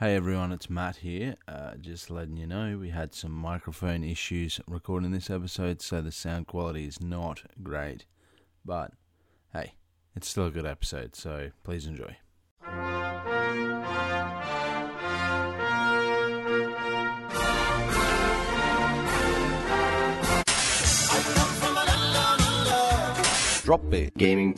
Hey everyone, it's Matt here. Uh, just letting you know we had some microphone issues recording this episode, so the sound quality is not great. But hey, it's still a good episode, so please enjoy. Drop Bear Gaming.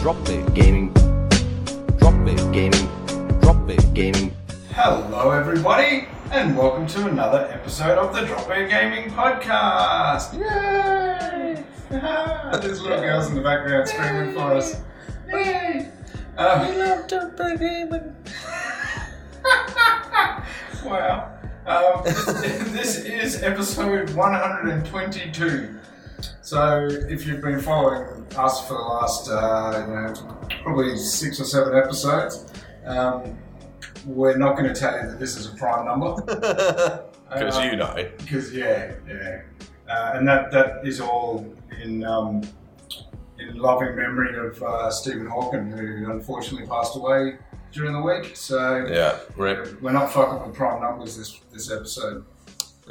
Drop Bear Gaming. Drop Bear Gaming. Drop Bear Gaming. Hello, everybody, and welcome to another episode of the Drop Bear Gaming Podcast. Yay! There's little girls in the background screaming for us. Yay! Um, we love Drop Bear Gaming. wow. Um, this is episode 122. So, if you've been following us for the last, uh, you know, probably six or seven episodes, um, we're not going to tell you that this is a prime number. Because Uh, you know. Because yeah, yeah, uh, and that that is all in um, in loving memory of uh, Stephen Hawking, who unfortunately passed away during the week. So Yeah, rip. we're not fucking with prime numbers this this episode.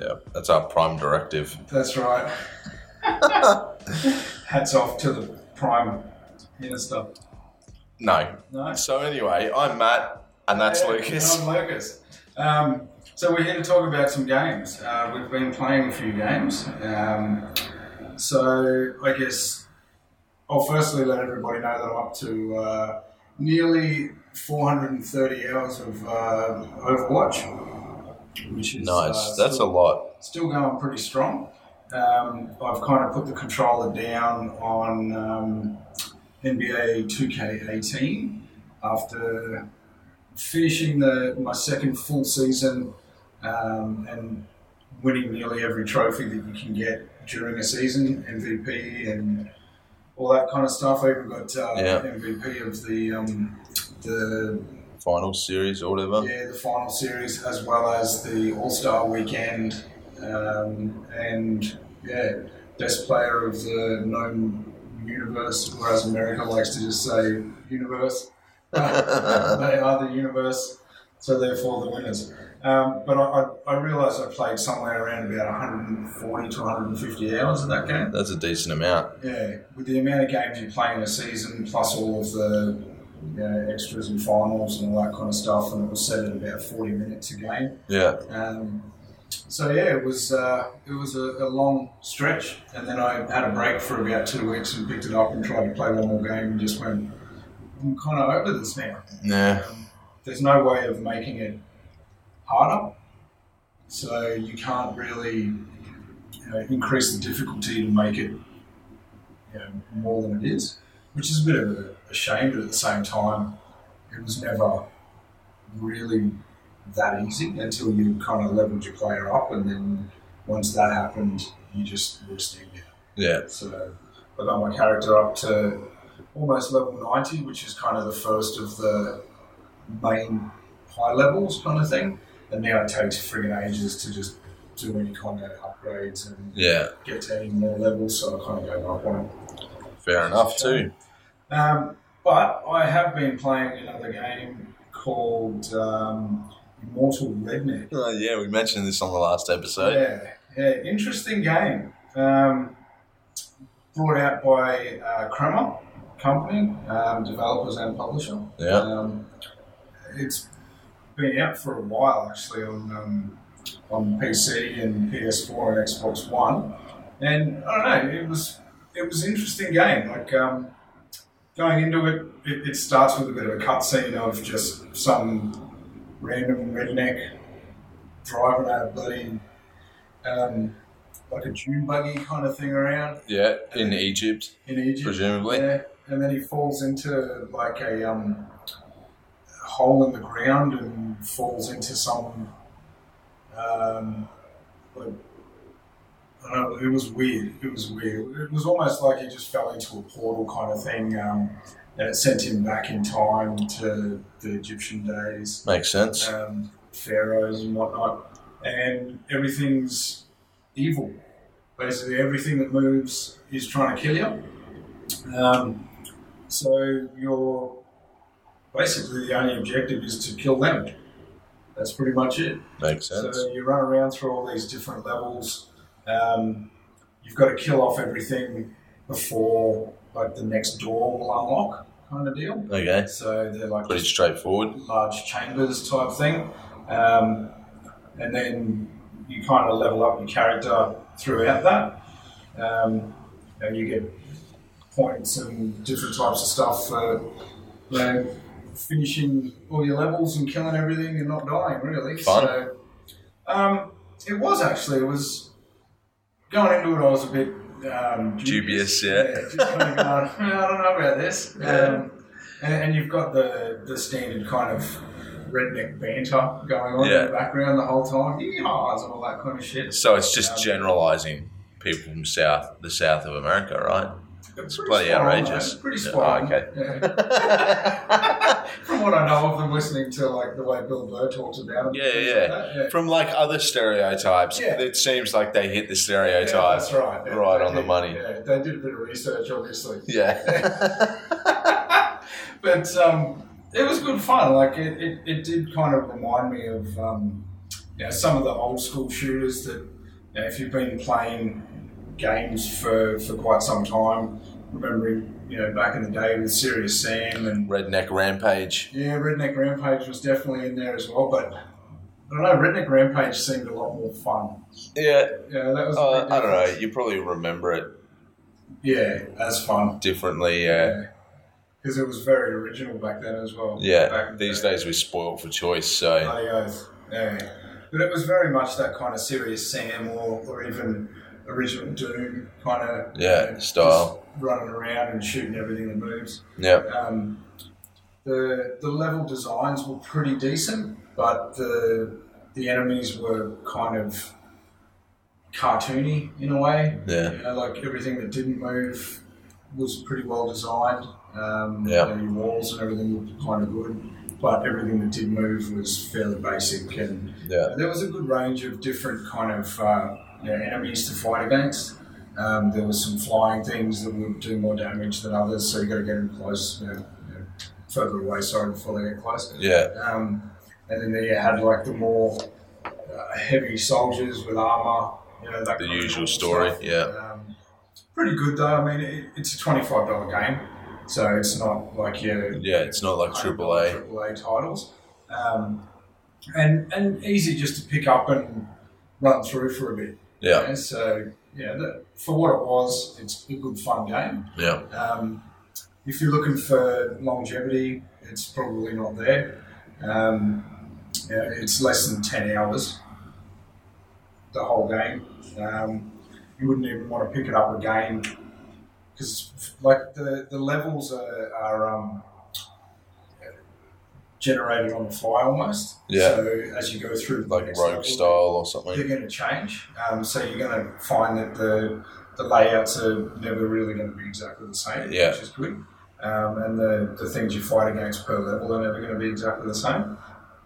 Yeah, that's our prime directive. That's right. Hats off to the prime minister. No. No. So anyway, I'm Matt, and that's Yeah, Lucas. I'm Lucas. Um, so we're here to talk about some games. Uh, we've been playing a few games. Um, so I guess I'll firstly let everybody know that I'm up to uh, nearly 430 hours of uh, Overwatch, which is Nice. uh, That's a lot. still going pretty strong. Um, I've kind of put the controller down on um, NBA 2K18 after finishing the my second full season um, and winning nearly every trophy that you can get during a season, MVP and all that kind of stuff. I even got uh, Yeah. MVP of the um, the Final series or whatever. yeah the final series as well as the All Star weekend um, and yeah best player of the known universe, whereas America likes to just say universe. they are the universe, so therefore the winners. Um, but I, I, I realised I played somewhere around about 140 to 150 hours of that game. That's a decent amount. Yeah, with the amount of games you play in a season, plus all of the you know, extras and finals and all that kind of stuff, and it was set at about 40 minutes a game. Yeah. Um, so yeah, it was uh, it was a, a long stretch, and then I had a break for about two weeks and picked it up and tried to play one more game and just went, I'm kind of over this now. Yeah. There's no way of making it harder, so you can't really you know, increase the difficulty to make it you know, more than it is, which is a bit of a, a shame, but at the same time, it was never really that easy until you kind of leveled your player up, and then once that happened, you just were out. Yeah. So I got my character up to almost level 90, which is kind of the first of the main high levels kind of thing. And now it takes friggin' ages to just do any kind of upgrades and Yeah. get to any more levels, so I kind of go up on it. Fair enough too. Um, but I have been playing another game called um, Immortal Redneck. Oh, yeah, we mentioned this on the last episode. Yeah, yeah, interesting game. Um, brought out by uh, Crema Company, um, developers and publisher. Yeah. Um, it's been out for a while actually on um, on PC and PS4 and Xbox One, and I don't know, it was it was an interesting game. Like um, going into it, it, it starts with a bit of a cutscene of just some random redneck driving a bloody um, like a dune buggy kind of thing around Yeah, in Egypt, in Egypt. presumably. Yeah, and then he falls into like a um, hole in the ground and falls into some. Um, like, I don't know, it was weird. It was weird. It was almost like he just fell into a portal kind of thing, um, and it sent him back in time to the Egyptian days Makes sense. um, pharaohs and whatnot, and everything's evil. Basically, everything that moves is trying to kill you. Um, so your basically the only objective is to kill them. That's pretty much it. Makes sense. So you run around through all these different levels. Um, you've got to kill off everything before like the next door will unlock, kind of deal. Okay. So they're like Pretty straightforward. large chambers type thing. Um, and then you kind of level up your character throughout that. Um, and you get points and different types of stuff for you know, finishing all your levels and killing everything and not dying, really. Fun. So, um, it was actually, it was going into it, I was a bit um, Dubious, yeah. just kind of going, "Hmm, I don't know about this. Um, and, and you've got the, the standard kind of redneck banter going on Yeah. in the background the whole time. Yeehaws and all that kind of shit. So it's just Um, generalizing people from south, the south of America, right? It's bloody outrageous. Pretty Yeah, spot on. okay. From what I know of them, listening to like the way Bill Burr talks about them. Yeah, yeah. like yeah. From like other stereotypes, Yeah. it seems like they hit the Yeah, that's right. Yeah, right on the money. Yeah, they did a bit of research, obviously. Yeah. but um, it was good fun. Like it, it, it did kind of remind me of um, you know, some of the old school shooters that you know, if you've been playing games for, for quite some time, remembering you know back in the day with Serious Sam and Redneck Rampage. yeah, Redneck Rampage was definitely in there as well. But I don't know, Redneck Rampage seemed a lot more fun. Yeah. Yeah, that was. Uh, I don't know. You probably remember it Yeah, as fun. differently. Yeah. Because it was very original back then as well. Yeah. the These day. days we're spoiled for choice. So. Yeah. But it was very much that kind of serious Sam or, or even original Doom kind of Yeah, style. running around and shooting everything that moves. yeah. Um, the the level designs were pretty decent, but the the enemies were kind of cartoony in a way. Yeah. You know, like everything that didn't move was pretty well designed. Um, Yeah. you know, your walls and everything looked kind of good, but everything that did move was fairly basic. And Yeah. there was a good range of different kind of uh, you know, enemies to fight against. Um, there was some flying things that would do more damage than others, so you got to get them close, you know, you know, further away, sorry, before they get close. Yeah. Um, and then there you had like the more uh, heavy soldiers with armor, you know, that The kind of usual stuff. story, yeah. Um, pretty good though. I mean, it, it's a twenty-five dollar game, so it's not like your Yeah. It's not like AAA A. triple A titles, um, and and easy just to pick up and run through for a bit. Yeah. Yeah, so yeah, that, for what it was, it's a good fun game. Yeah. Um, if you're looking for longevity, it's probably not there. Um, yeah, it's less than 10 hours, the whole game. Um, you wouldn't even want to pick it up again because, like, the, the levels are, are um, generated on the fly almost. Yeah. So as you go through the Like Rogue level, style or something, they're going to change. Um, so you're going to find that the the layouts are never really going to be exactly the same, Yeah. which is good. Um, and the, the things you fight against per level are never going to be exactly the same.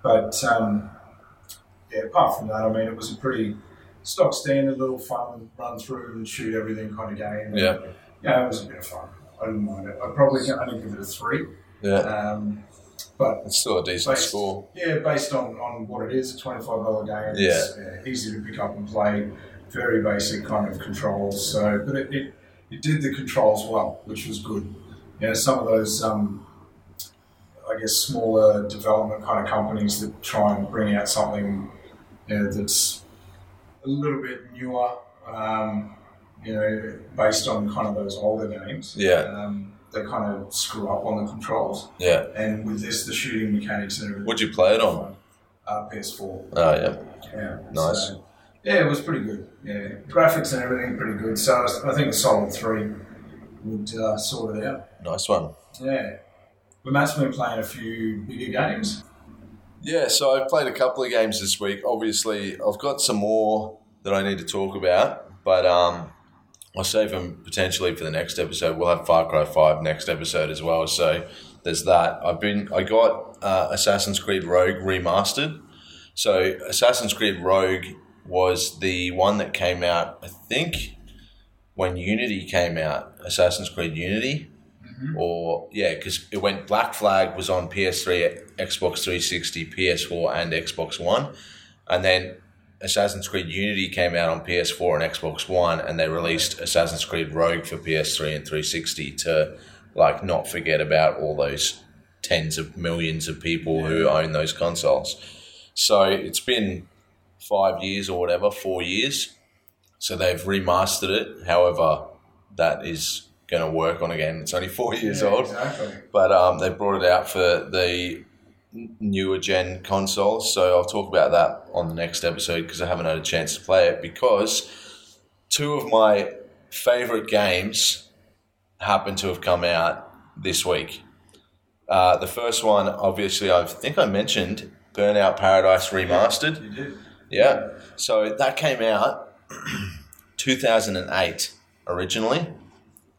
But um, yeah, apart from that, I mean, it was a pretty stock standard little fun run through and shoot everything kind of game. Yeah. Yeah, it was a bit of fun. I didn't mind it. I'd probably only give it a three. Yeah. Um, but It's still a decent Based- score. yeah, based on, on what it is, a twenty-five dollar game. It's uh, easy to pick up and play. Very basic kind of controls. So, but it, it, it did the controls well, which was good. You know, some of those, um, I guess, smaller development kind of companies that try and bring out something you know, that's a little bit newer. Um, you know, based on kind of those older games. Yeah. Um, they kind of screw up on the controls. Yeah. And with this, the shooting mechanics and everything. Would you play it on? Uh, PS4. Oh yeah. Yeah. Nice. So, yeah, it was pretty good. Yeah, graphics and everything pretty good. So I think a solid three would uh, sort it out. Nice one. Yeah. But Matt's been playing a few bigger games. Yeah, so I've played a couple of games this week. Obviously, I've got some more that I need to talk about, but um, I'll save them potentially for the next episode. We'll have Far Cry Five next episode as well. So there's that. I've been I got uh, Assassin's Creed Rogue remastered. So Assassin's Creed Rogue was the one that came out, I think, when Unity came out. Assassin's Creed Unity. or yeah, because it went Black Flag was on PS3, Xbox 360, PS4, and Xbox One, and then Assassin's Creed Unity came out on PS4 and Xbox One, and they released Assassin's Creed Rogue for PS3 and 360 to like not forget about all those tens of millions of people who own those consoles. So it's been five years or whatever, four years. So they've remastered it. However, that is going to work on a game that's only four years Yeah, old. Exactly. But um, they brought it out for the newer gen consoles. So I'll talk about that on the next episode because I haven't had a chance to play it. Because two of my favorite games happen to have come out this week. Uh, the first one, obviously, I think I mentioned Burnout Paradise Remastered. You did. Yeah. So that came out 2008 originally.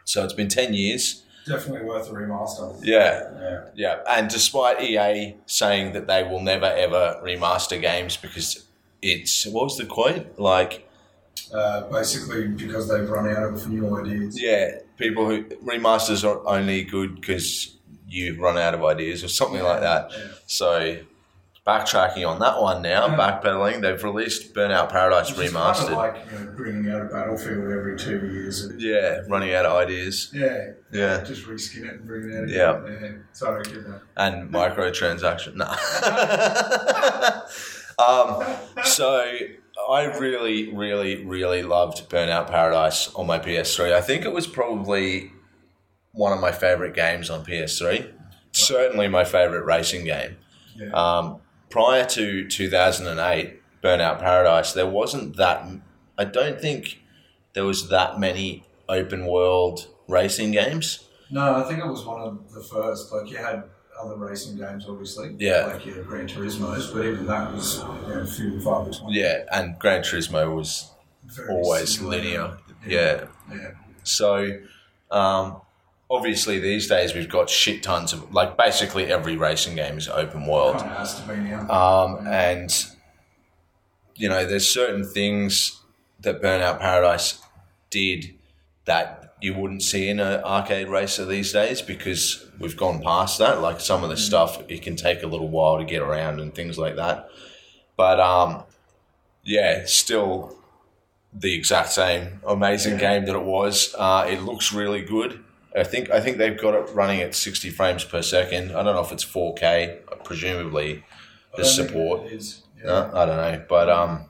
So it's been 10 years. Definitely worth a remaster. Yeah. Yeah. Yeah. And despite EA saying that they will never ever remaster games because it's, what was the quote? Like, Uh, basically, because they've run out of new ideas. yeah, people who remasters are only good because you've run out of ideas or something like that. Yeah. So backtracking on that one now, Yeah. backpedaling, they've released Burnout Paradise It's kind of like you know, bringing out a battlefield every two years. yeah, running out of ideas. Yeah. Yeah. Just reskin it and bring it out. Yeah. Again. yeah. Sorry, get that. and microtransaction. No. um, so I really, really, really loved Burnout Paradise on my PS3. I think it was probably one of my favorite games on PS3. Certainly my favorite racing game. Yeah. Um, prior to 2008, Burnout Paradise, there wasn't that. I don't think there was that many open world racing games. No, I think it was one of the first. Like you had other racing games, obviously. Yeah. Like your Gran Turismo's, but even that was you know, few and far between. Yeah, and Gran Turismo was Very always similar. linear. Yeah. Yeah. So, um, obviously these days we've got shit tons of like basically every racing game is open world, Kind of has to be now. um, and you know there's certain things that Burnout Paradise did that you wouldn't see in an arcade racer these days because we've gone past that. Like some of the stuff, it can take a little while to get around and things like that. But um, yeah, still the exact same amazing game that it was. Uh, it looks really good. I think I think they've got it running at sixty frames per second. I don't know if it's four K. Presumably, the support. is. Yeah. No, I don't know, but um,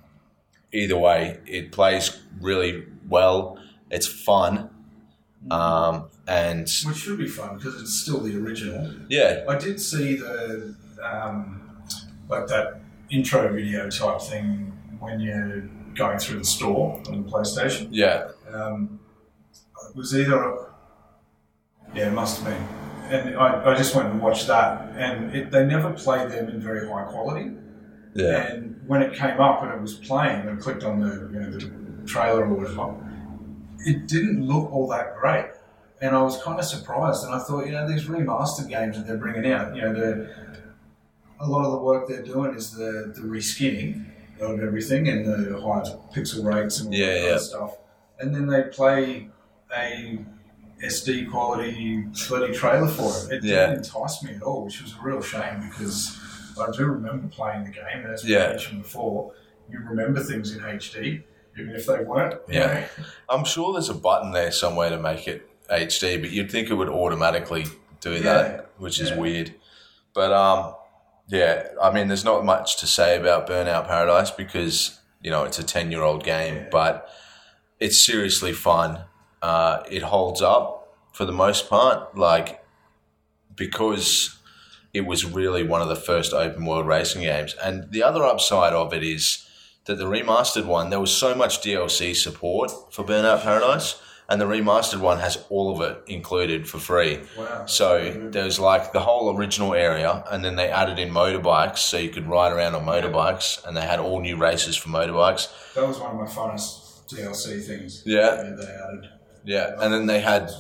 either way, it plays really well. It's fun, um, and Which should be fun because it's still the original. yeah, I did see the um, like that intro video type thing when you're going through the store on the PlayStation. yeah, Um, it was either yeah, it must have been. And I, I just went and watched that, and it, they never played them in very high quality. yeah, And when it came up and it was playing, and I clicked on the you know the trailer or whatever, it didn't look all that great. And I was kind of surprised, and I thought, you know, these remastered games that they're bringing out, you know, the a lot of the work they're doing is the the reskinning of everything and the high pixel rates and all Yeah, that yeah. stuff, and then they play a SD quality bloody trailer for it. It Yeah. didn't entice me at all, which was a real shame because I do remember playing the game, and as we Yeah. mentioned before, you remember things in HD, even if they weren't. Yeah. know. I'm sure there's a button there somewhere to make it HD, but you'd think it would automatically do Yeah. that, which is weird. But um, yeah, I mean, there's not much to say about Burnout Paradise because you know it's a ten year old game, but it's seriously fun. Uh, it holds up for the most part, like because it was really one of the first open world racing games. And the other upside of it is that the remastered one, there was so much DLC support for Burnout Paradise, and the remastered one has all of it included for free. Wow. So there's like the whole original area, and then they added in motorbikes, so you could ride around on motorbikes, and they had all new races for motorbikes. That was one of my funnest DLC things. Yeah. that they added. Yeah, and then they had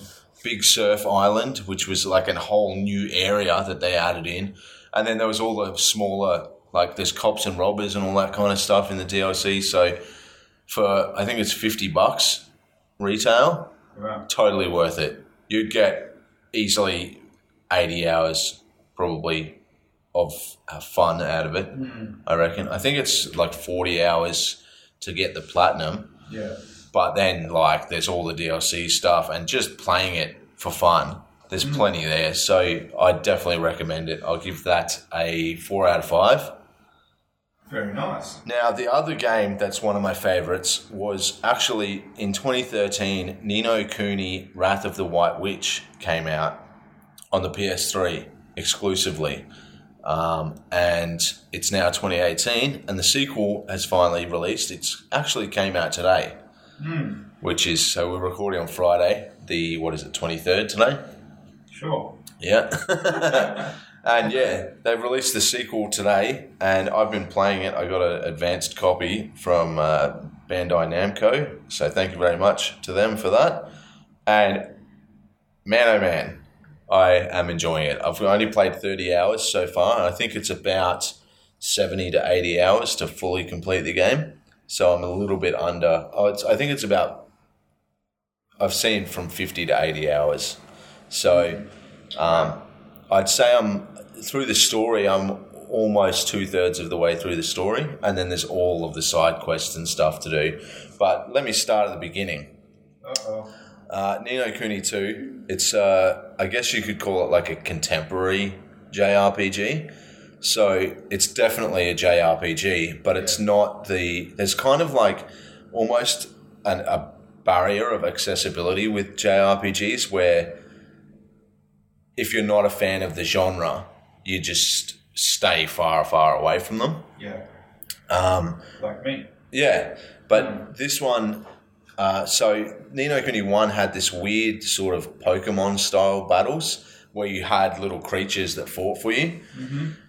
Big Surf Island, which was like a whole new area that they added in, and then there was all the smaller, like there's cops and robbers and all that kind of stuff in the DLC. So for I think it's fifty bucks retail, Wow. totally worth it. You'd get easily eighty hours probably of uh, fun out of it. I reckon. I think it's like forty hours to get the platinum, Yeah. But then like there's all the DLC stuff and just playing it for fun. There's plenty there, so I definitely recommend it. I'll give that a four out of five. Very nice. Now, the other game that's one of my favorites was actually in 2013, Ni no Kuni Wrath of the White Witch came out on the PS3 exclusively. Um, and it's now 2018, and the sequel has finally released. It's actually came out today, which is so we're recording on Friday, the what is it, 23rd today? Sure. Yeah. and yeah, they've released the sequel today, and I've been playing it. I got an advanced copy from uh, Bandai Namco, so thank you very much to them for that. And man, oh man, I am enjoying it. I've only played 30 hours so far, and I think it's about 70 to 80 hours to fully complete the game. So I'm a little bit under. Oh, it's, I think it's about. I've seen from 50 to 80 hours. So um, I'd say I'm through the story. I'm almost two thirds of the way through the story, and then there's all of the side quests and stuff to do. But let me start at the beginning. Uh oh. Uh, Ni no Kuni 2, it's, uh, I guess you could call it like a contemporary JRPG. So it's definitely a JRPG, but it's not the, there's kind of like almost an, a barrier of accessibility with JRPGs where if you're not a fan of the genre, you just stay far, far away from them. Yeah. Um, Like me. yeah, but this one, uh, so Ni no Kuni 1 had this weird sort of Pokemon style battles where you had little creatures that fought for you.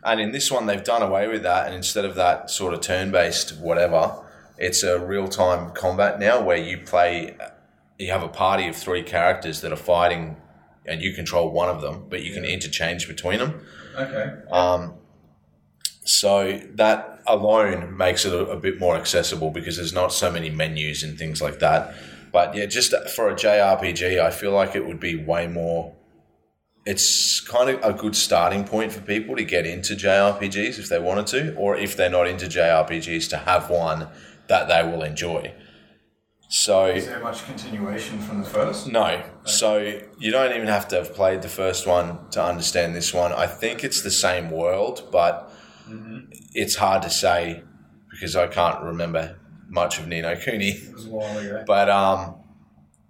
And in this one, they've done away with that. And instead of that sort of turn based whatever, it's a real time combat now where you play, you have a party of three characters that are fighting and you control one of them, but you can interchange between them. Okay. Um, so that alone makes it a, a bit more accessible because there's not so many menus and things like that. But yeah, just for a JRPG, I feel like it would be way more. It's kind of a good starting point for people to get into JRPGs if they wanted to, or if they're not into JRPGs, to have one that they will enjoy. So Is there much continuation from the first? no. So you don't even have to have played the first one to understand this one. I think it's the same world, but it's hard to say because I can't remember much of Ni no Kuni. It was a while ago. But um,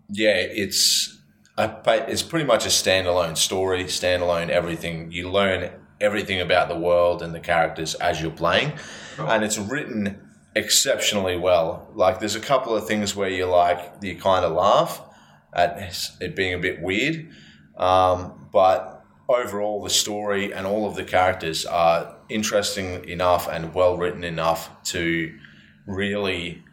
yeah, it's it's pretty much a standalone story, standalone everything. You learn everything about the world and the characters as you're playing, and it's written exceptionally well. Like there's a couple of things where you like you kind of laugh at it being a bit weird, um, but overall the story and all of the characters are interesting enough and well written enough to really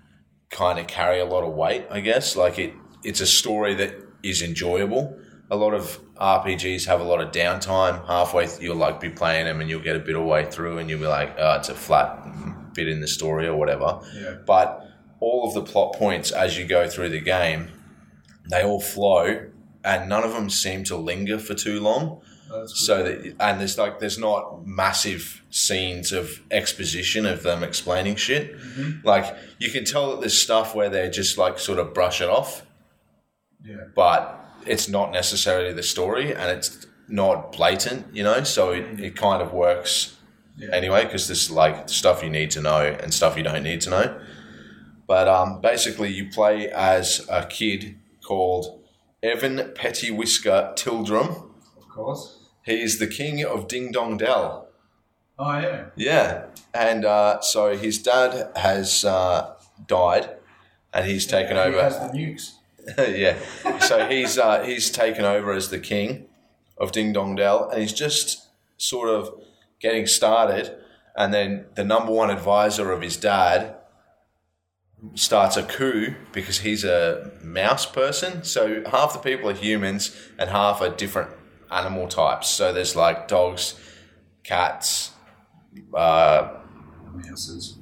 kind of carry a lot of weight, I guess. Like it, it's a story that is enjoyable. A lot of RPGs have a lot of downtime. Halfway, th- you'll like be playing them, and you'll get a bit of way through, and you'll be like, "Oh, it's a flat bit in the story or whatever." Yeah. But all of the plot points as you go through the game, they all flow, and none of them seem to linger for too long oh, good. so that and there's like there's not massive scenes of exposition of them explaining shit mm-hmm. like you can tell that there's stuff where they just like sort of brush it off yeah. but it's not necessarily the story and it's not blatant you know so it, it kind of works Yeah. anyway because there's like stuff you need to know and stuff you don't need to know but um, basically you play as a kid called Evan Pettiwhisker Tildrum Of course. he is the king of Ding Dong Dell. Oh yeah. Yeah, and uh, so his dad has uh, died, and he's taken He has over. the nukes. yeah, so he's uh, he's taken over as the king of Ding Dong Dell, and he's just sort of getting started. And then the number one advisor of his dad starts a coup because he's a mouse person. So half the people are humans and half are different animal types. So there's like dogs, cats, uh, Mouses.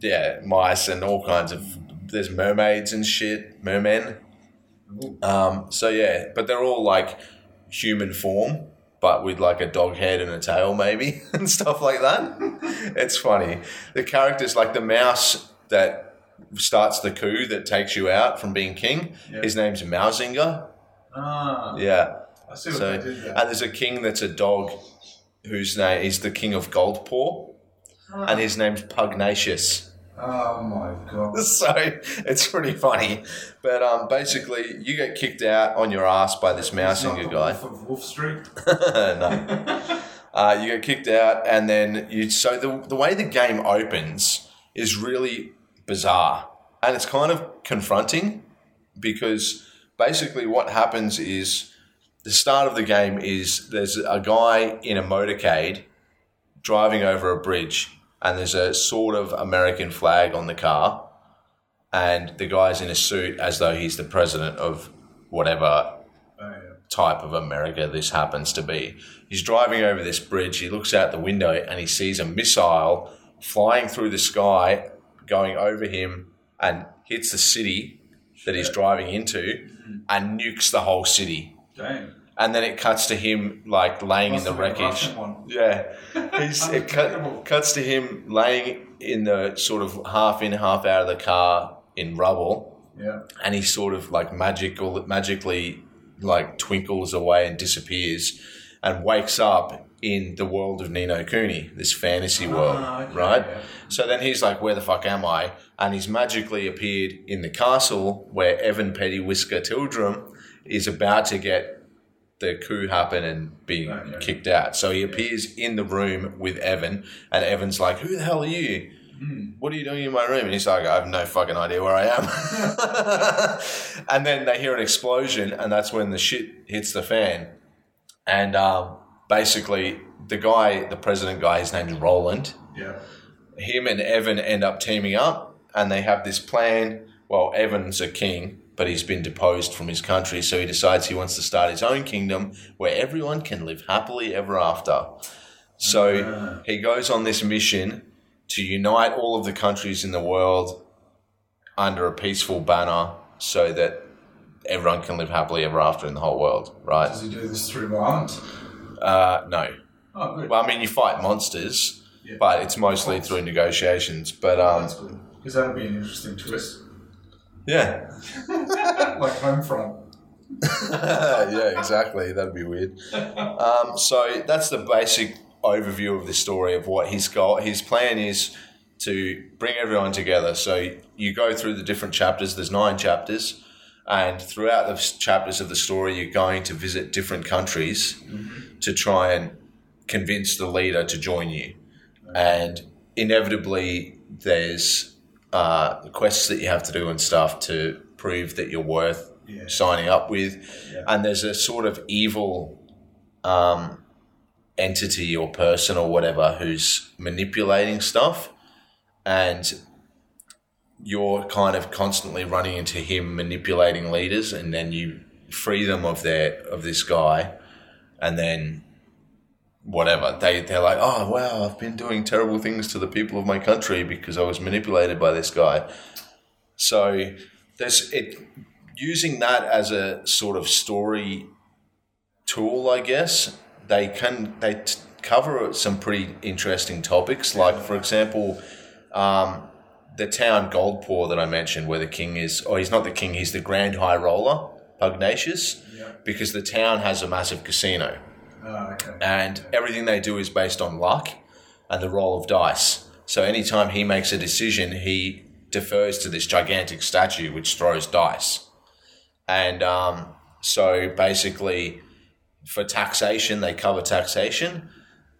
yeah, mice, and all kinds of. There's mermaids and shit, mermen. Um, so yeah, but they're all like human form, but with like a dog head and a tail, maybe, and stuff like that. it's funny. The characters, like the mouse that starts the coup that takes you out from being king, his name's Mausinger. Ah, Yeah. I see what So, they did there. and there's a king that's a dog whose name is the king of Goldpaw, and his name's Pugnacious. Oh my god. So it's pretty funny. But um, basically, you get kicked out on your ass by this mouse Mausinger the guy. Wolf of Wolf Street. no. Uh, you get kicked out, and then you. So the the way the game opens is really bizarre, and it's kind of confronting because basically what happens is the start of the game is there's a guy in a motorcade driving over a bridge, and there's a sort of American flag on the car, and the guy's in a suit as though he's the president of whatever Oh, yeah. type of America this happens to be. He's driving over this bridge. He looks out the window and he sees a missile flying through the sky, going over him, and hits the city that he's driving into, hmm. and nukes the whole city. Damn. And then it cuts to him like laying Must in the have been a wreckage. Yeah, he's it cut, cuts to him laying in the sort of half in, half out of the car in rubble Yeah. and he sort of like magical magically like twinkles away and disappears and wakes up in the world of Ni no Kuni, this fantasy world, Ah, okay, right? yeah. So then he's like, "Where the fuck am I?" And he's magically appeared in the castle where Evan Pettiwhisker Tildrum is about to get the coup happen and be Okay. kicked out. So he appears in the room with Evan, and Evan's like, "Who the hell are you?" what are you doing in my room? And he's like, I have no fucking idea where I am. and then they hear an explosion, and that's when the shit hits the fan. And um, basically, the guy, the president guy, his name's Roland. Yeah. Him and Evan end up teaming up, and they have this plan. Well, Evan's a king, but he's been deposed from his country, so he decides he wants to start his own kingdom where everyone can live happily ever after. So he goes on this mission to unite all of the countries in the world under a peaceful banner so that everyone can live happily ever after in the whole world, right? Does he do this through violence? Uh, no. Oh, good. Well, I mean, you fight monsters, Yeah. but it's mostly through negotiations. But um, That's good. Because that would be an interesting twist. Yeah, like Homefront. yeah, exactly. That'd be weird. Um, so that's the basic overview of the story of what his goal, his plan is to bring everyone together. So you go through the different chapters. There's nine chapters, and throughout the chapters of the story, you're going to visit different countries to try and convince the leader to join you. And inevitably, there's uh, quests that you have to do and stuff to prove that you're worth Yeah. signing up with. Yeah. And there's a sort of evil um, entity or person or whatever who's manipulating stuff. And you're kind of constantly running into him manipulating leaders, and then you free them of their of this guy, and then whatever they they're like, oh wow, I've been doing terrible things to the people of my country because I was manipulated by this guy. So there's it using that as a sort of story tool, I guess. They can they t- cover some pretty interesting topics, like for example. Um, the town Goldpaw that I mentioned, where the king is, or he's not the king, he's the Grand High Roller, Pugnacious, Yeah. because the town has a massive casino Oh, okay. and everything they do is based on luck and the roll of dice. So anytime he makes a decision, he defers to this gigantic statue which throws dice. And um, so basically, for taxation, they cover taxation.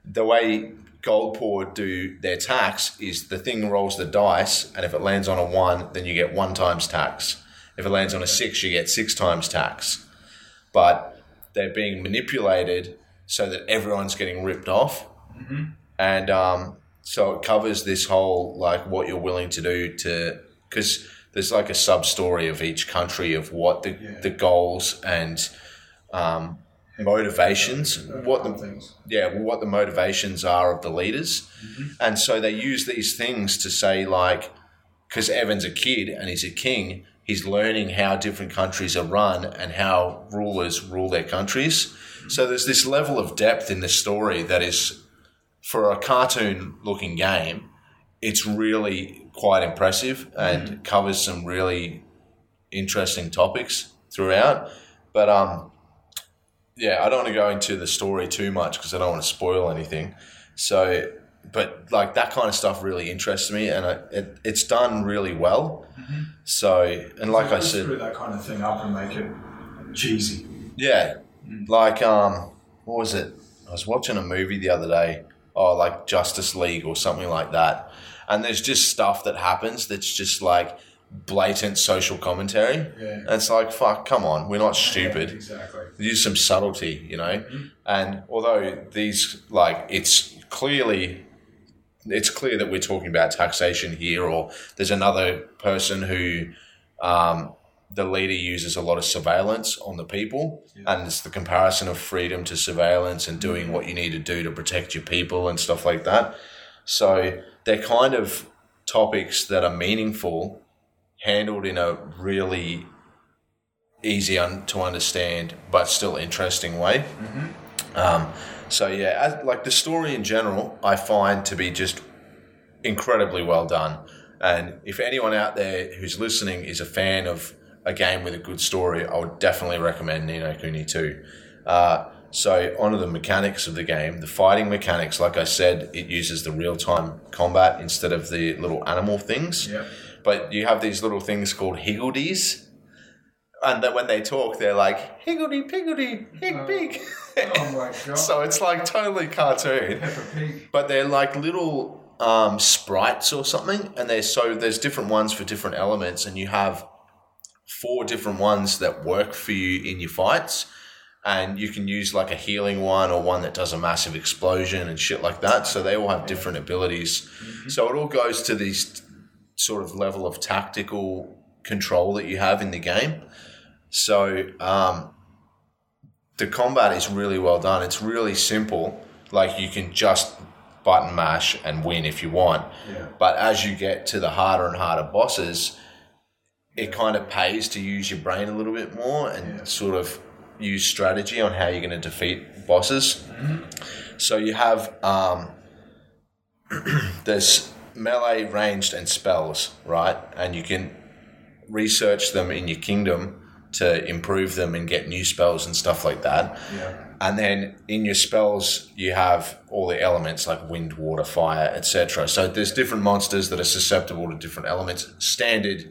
The way Goldpaw do their tax is the thing rolls the dice, and if it lands on a one, then you get one times tax. If it lands on a six, you get six times tax. But they're being manipulated so that everyone's getting ripped off. And um, so it covers this whole like what you're willing to do to because there's like a sub story of each country of what the, Yeah. the goals and um, motivations, what the things. yeah, what the motivations are of the leaders. And so they use these things to say, like, because Evan's a kid and he's a king, he's learning how different countries are run and how rulers rule their countries. So there's this level of depth in the story that is, for a cartoon looking game, it's really quite impressive and covers some really interesting topics throughout. But um, yeah, I don't want to go into the story too much because I don't want to spoil anything. So, but like that kind of stuff really interests me, and I, it, it's done really well. So, and like I said, screw that kind of thing up and make it cheesy. yeah, like um, what was it? I was watching a movie the other day, oh, like Justice League or something like that, and there's just stuff that happens that's just like blatant social commentary. Yeah. And it's like, fuck, come on, we're not stupid. Yeah, exactly. use some subtlety, you know. And although these, like, it's clearly, it's clear that we're talking about taxation here, or there's another person who, um, the leader uses a lot of surveillance on the people, and it's the comparison of freedom to surveillance and doing what you need to do to protect your people and stuff like that. So they're kind of topics that are meaningful, handled in a really easy un- to understand but still interesting way. Um, so yeah, as, like the story in general, I find to be just incredibly well done. And if anyone out there who's listening is a fan of a game with a good story, I would definitely recommend Ni no Kuni 2. Uh, so onto the mechanics of the game, the fighting mechanics, like I said, it uses the real time combat instead of the little animal things. Yeah. But you have these little things called higgledies. And that when they talk, they're like higgledy piggledy, hig pig. Oh my god. so it's like totally cartoon but they're like little um, sprites or something, and they're so there's different ones for different elements, and you have four different ones that work for you in your fights, and you can use like a healing one or one that does a massive explosion and shit like that. So they all have different abilities. So it all goes to this sort of level of tactical control that you have in the game. So um, the combat is really well done. It's really simple. Like you can just button mash and win if you want. Yeah. But as you get to the harder and harder bosses, it kind of pays to use your brain a little bit more and Yeah. sort of use strategy on how you're going to defeat bosses. So you have um, there's melee, ranged, and spells, right? And you can research them in your kingdom to improve them and get new spells and stuff like that. Yeah. And then in your spells, you have all the elements like wind, water, fire, etc. So there's different monsters that are susceptible to different elements. Standard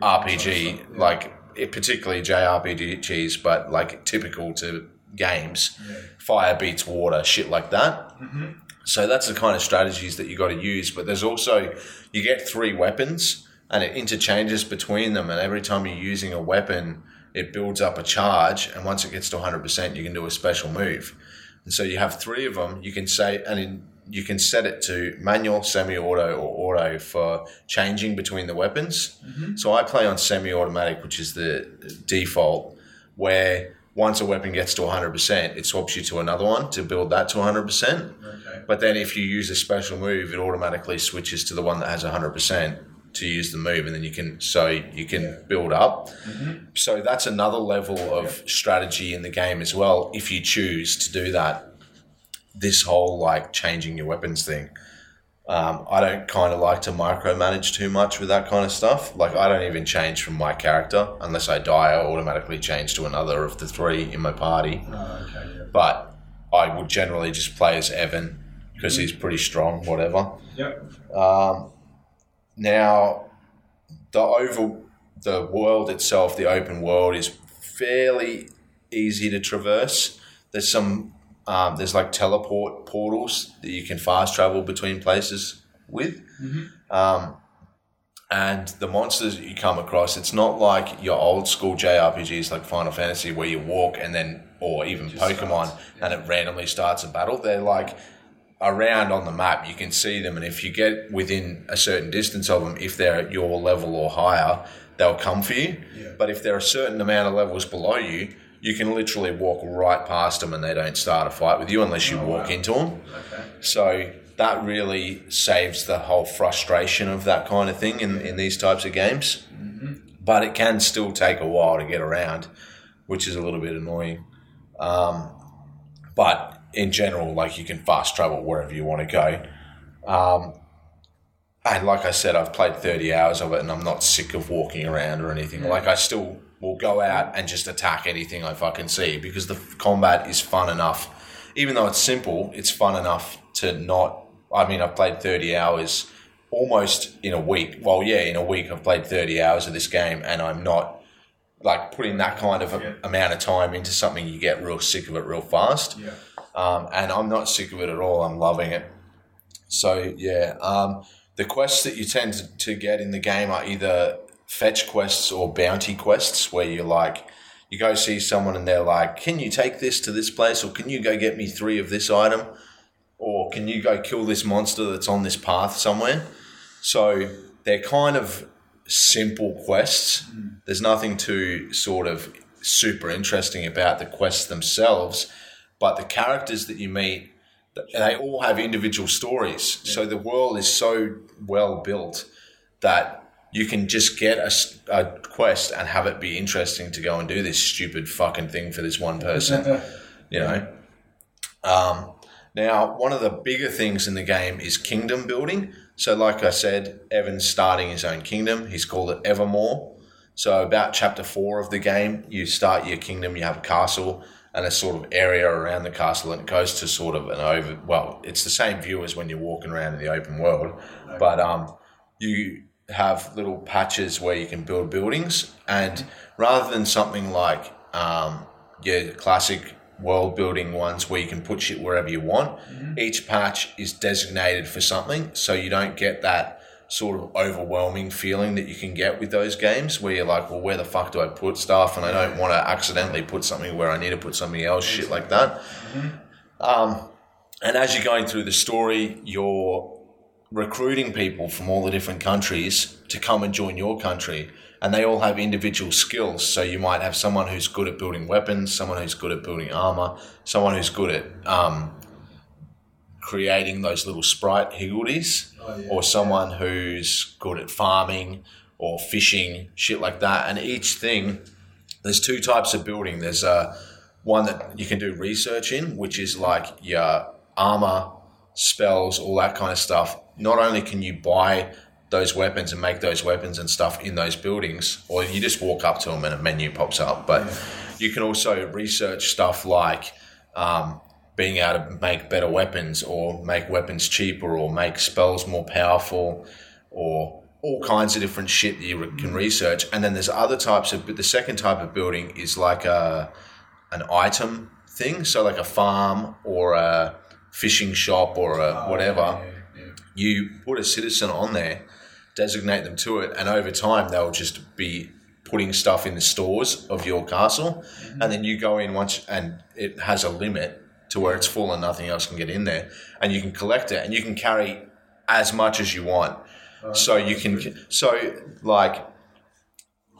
RPG, Yeah. like it, particularly JRPGs, but like typical to games. Yeah. Fire beats water, shit like that. So that's the kind of strategies that you got to use. But there's also you get three weapons, and it interchanges between them. And every time you're using a weapon, it builds up a charge. And once it gets to 100, percent you can do a special move. And so you have three of them. You can say, and in, you can set it to manual, semi-auto, or auto for changing between the weapons. Mm-hmm. So I play on semi-automatic, which is the default, where once a weapon gets to 100%, it swaps you to another one to build that to 100%. Okay. But then if you use a special move, it automatically switches to the one that has 100% to use the move, and then you can so you can build up. Mm-hmm. So that's another level of strategy in the game as well. If you choose to do that, this whole like changing your weapons thing. Um, I don't kind of like to micromanage too much with that kind of stuff. Like I don't even change from my character unless I die. I automatically change to another of the three in my party Oh, okay. Yeah. but I would generally just play as Evan because he's pretty strong, whatever. Yep. Um, now, the over the world itself, the open world, is fairly easy to traverse. There's some um, there's like teleport portals that you can fast travel between places with. Um, and the monsters that you come across, it's not like your old school JRPGs like Final Fantasy where you walk and then, or even Just Pokemon, starts, and it randomly starts a battle. They're like around on the map, you can see them, and if you get within a certain distance of them, if they're at your level or higher, they'll come for you. Yeah. But if they're a certain amount of levels below you, you can literally walk right past them and they don't start a fight with you unless you Oh, walk wow. into them. Okay. So that really saves the whole frustration of that kind of thing in, in these types of games. but it can still take a while to get around, which is a little bit annoying. Um, but in general, like you can fast travel wherever you want to go. Um, and like I said, I've played 30 hours of it and I'm not sick of walking around or anything. Like, I still will go out and just attack anything I fucking see because the combat is fun enough. Even though it's simple, it's fun enough to not. I mean, I've played 30 hours almost in a week. Well, yeah, in a week, I've played 30 hours of this game and I'm not like putting that kind of a, Yeah. amount of time into something you get real sick of it real fast Yeah. um, and I'm not sick of it at all. I'm loving it. So yeah, um, the quests that you tend to, to get in the game are either fetch quests or bounty quests, where you're like you go see someone and they're like, "Can you take this to this place?" or "Can you go get me three of this item?" or "Can you go kill this monster that's on this path somewhere?" So they're kind of simple quests. Hmm. There's nothing too sort of super interesting about the quests themselves, but the characters that you meet, they all have individual stories. So the world is so well built that you can just get a, a, quest and have it be interesting to go and do this stupid fucking thing for this one person you know. Um, now, one of the bigger things in the game is kingdom building. So, like I said, Evan's starting his own kingdom. He's called it Evermore. So, about chapter four of the game, you start your kingdom, you have a castle and a sort of area around the castle, and it goes to sort of an over. Well, it's the same view as when you're walking around in the open world, but um, you have little patches where you can build buildings, and rather than something like um, your classic world building ones where you can put shit wherever you want, each patch is designated for something, so you don't get that sort of overwhelming feeling that you can get with those games where you're like, well, where the fuck do I put stuff? And I don't want to accidentally put something where I need to put something else, shit like that. Um, and as you're going through the story, you're recruiting people from all the different countries to come and join your country. And they all have individual skills. So you might have someone who's good at building weapons, someone who's good at building armor, someone who's good at um, creating those little sprite higgledies, or someone who's good at farming or fishing, shit like that. And each thing, there's two types of building. There's a one that you can do research in, which is like your armor, spells, all that kind of stuff. Not only can you buy those weapons and make those weapons and stuff in those buildings, or you just walk up to them and a menu pops up, but you can also research stuff like um, being able to make better weapons or make weapons cheaper or make spells more powerful or all kinds of different shit that you can research. And then there's other types of, but the second type of building is like a, an item thing. So like a farm or a fishing shop or a whatever. You put a citizen on there, designate them to it, and over time they'll just be putting stuff in the stores of your castle, mm-hmm. and then you go in once, and it has a limit to where it's full and nothing else can get in there, and you can collect it, and you can carry as much as you want. Oh, so you can, so like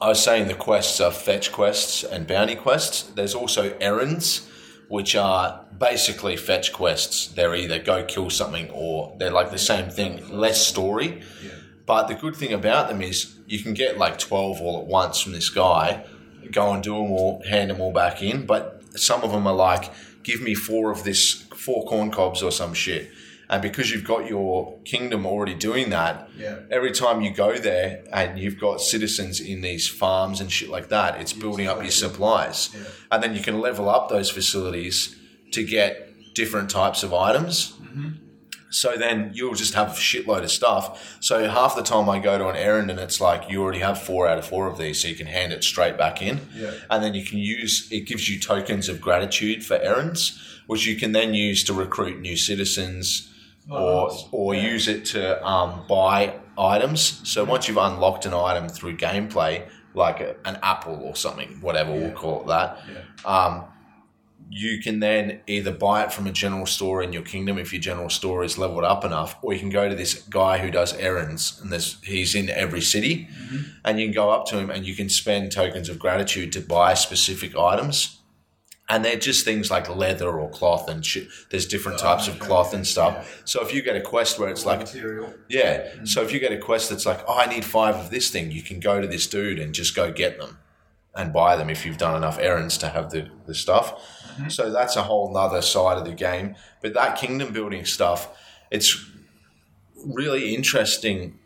I was saying, the quests are fetch quests and bounty quests. There's also errands, which are basically fetch quests. They're either go kill something or they're like the same thing, less story. But the good thing about them is you can get like 12 all at once from this guy, go and do them all, hand them all back in. But some of them are like, give me four of this, four corn cobs or some shit. And because you've got your kingdom already doing that, Yeah. every time you go there and you've got citizens in these farms and shit like that, it's building up your supplies. And then you can level up those facilities to get different types of items. Mm-hmm. So then you'll just have a shitload of stuff. So half the time I go to an errand and it's like you already have four out of four of these, so you can hand it straight back in. Yeah. And then you can use it gives you tokens of gratitude for errands, which you can then use to recruit new citizens or or use it to um, buy items. So once you've unlocked an item through gameplay, like a, an apple or something, whatever we'll call it that, um, you can then either buy it from a general store in your kingdom if your general store is leveled up enough, or you can go to this guy who does errands, and there's he's in every city, and you can go up to him and you can spend tokens of gratitude to buy specific items. And they're just things like leather or cloth and shit. There's different oh, types of cloth and stuff. yeah. So if you get a quest where it's like material. yeah. Mm-hmm. So if you get a quest that's like, oh, I need five of this thing, you can go to this dude and just go get them and buy them if you've done enough errands to have the, the stuff. Mm-hmm. So that's a whole nother side of the game. But that kingdom building stuff, it's really interesting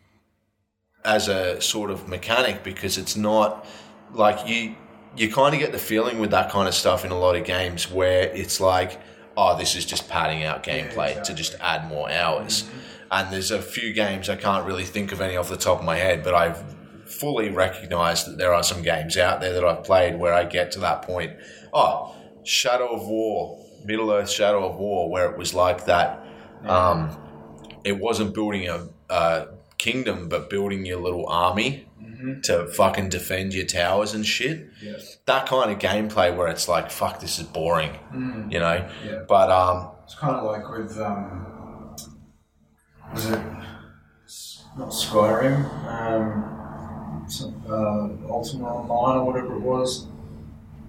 as a sort of mechanic because it's not like you you kind of get the feeling with that kind of stuff in a lot of games where it's like oh this is just padding out gameplay to just add more hours. And there's a few games i can't really think of any off the top of my head but i've fully recognized that there are some games out there that i've played where i get to that point. Oh shadow of war middle earth shadow of war where it was like that um, it wasn't building a, a kingdom, but building your little army to fucking defend your towers and shit. That kind of gameplay where it's like, fuck, this is boring, you know. Yeah. But um, It's kind of like with um, was it not Skyrim, um, some, uh, Ultima Online or whatever it was,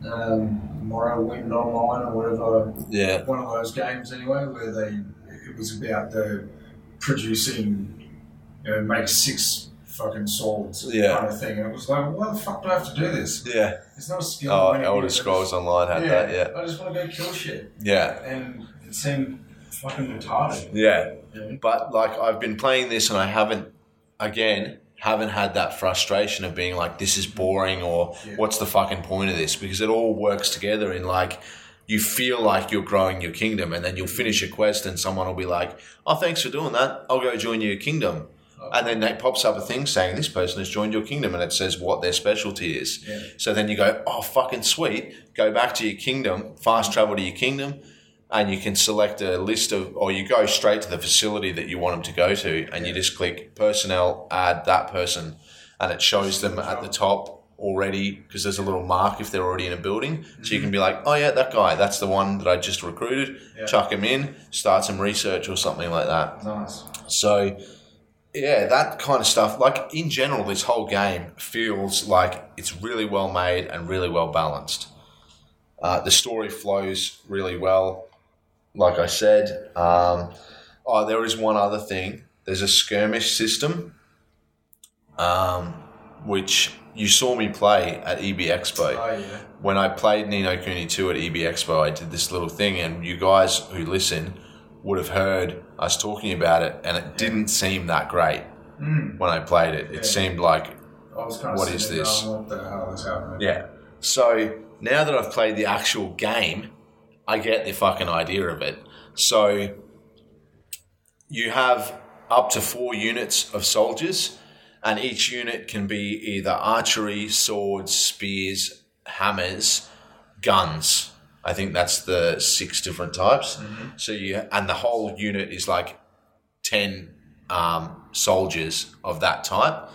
um, Morrowind Online or whatever. yeah, One of those games anyway, where they it was about the producing, you know, make six fucking swords Yeah. kind of thing. And it was like, why the fuck do I have to do this? yeah. It's not a skill. Oh, Elder I just- Scrolls Online had that. Yeah, I just want to go kill shit, yeah, and it seemed fucking retarded. yeah. Yeah. But like, I've been playing this and I haven't, again, haven't had that frustration of being like, this is boring or Yeah. what's the fucking point of this? Because it all works together in like, you feel like you're growing your kingdom and then you'll finish a quest and someone will be like, oh, thanks for doing that. I'll go join your kingdom. And then it pops up a thing saying this person has joined your kingdom and it says what their specialty is. Yeah. So then you go, oh, fucking sweet. Go back to your kingdom, fast travel to your kingdom, and you can select a list of, or you go straight to the facility that you want them to go to, and you just click personnel, add that person, and it shows them at the top already because there's a little mark if they're already in a building. So you mm-hmm. can be like, oh, yeah, that guy, that's the one that I just recruited. Yeah. Chuck him in, start some research or something like that. Nice. So, yeah, that kind of stuff. Like in general, this whole game feels like it's really well made and really well balanced. Uh, the story flows really well. Like I said, um, oh, there is one other thing. There's a skirmish system, um, which you saw me play at EB Expo Oh yeah. when I played Ni no Kuni 2 at EB Expo, I did this little thing, and you guys who listen would have heard us talking about it, and it didn't seem that great hmm. when I played it. It Yeah. seemed like, I was kind What is this? What the hell is happening? yeah. So now that I've played the actual game, I get the fucking idea of it. So you have up to four units of soldiers, and each unit can be either archery, swords, spears, hammers, guns. I think that's the six different types. So you and the whole unit is like ten um, soldiers of that type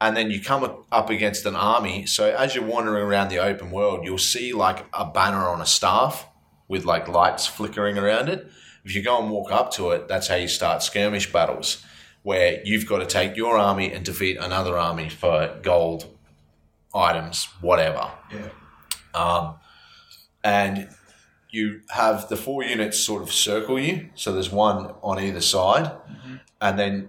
and then you come up against an army. So as you're wandering around the open world, you'll see like a banner on a staff with like lights flickering around it. If you go and walk up to it, that's how you start skirmish battles, where you've got to take your army and defeat another army for gold, items, whatever. Yeah. Um, and you have the four units sort of circle you. So there's one on either side. Mm-hmm. And then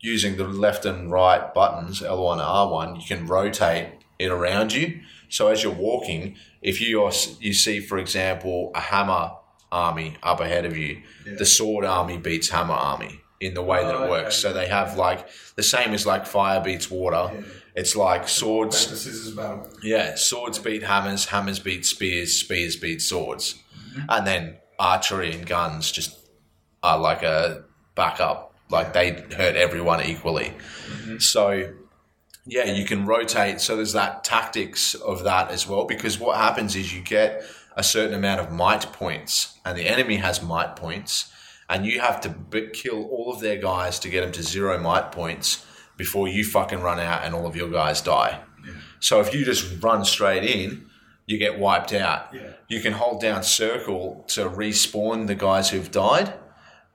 using the left and right buttons, L1 and R1, you can rotate it around you. So as you're walking, if you are, you see, for example, a hammer army up ahead of you, the sword army beats hammer army in the way that Oh, it works. okay. So they have like the same as like fire beats water. Yeah. It's like Back swords to scissors battle. yeah, swords beat hammers, hammers beat spears, spears beat swords. Mm-hmm. And then archery and guns just are like a backup. Like they hurt everyone equally. Mm-hmm. So, yeah, you can rotate. So there's that tactics of that as well. Because what happens is you get a certain amount of might points, and the enemy has might points, and you have to b- kill all of their guys to get them to zero might points before you fucking run out and all of your guys die. So if you just run straight in, you get wiped out. Yeah. You can hold down circle to respawn the guys who've died,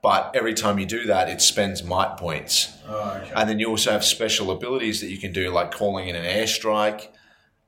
but every time you do that, it spends might points. Oh, okay. And then you also have special abilities that you can do, like calling in an airstrike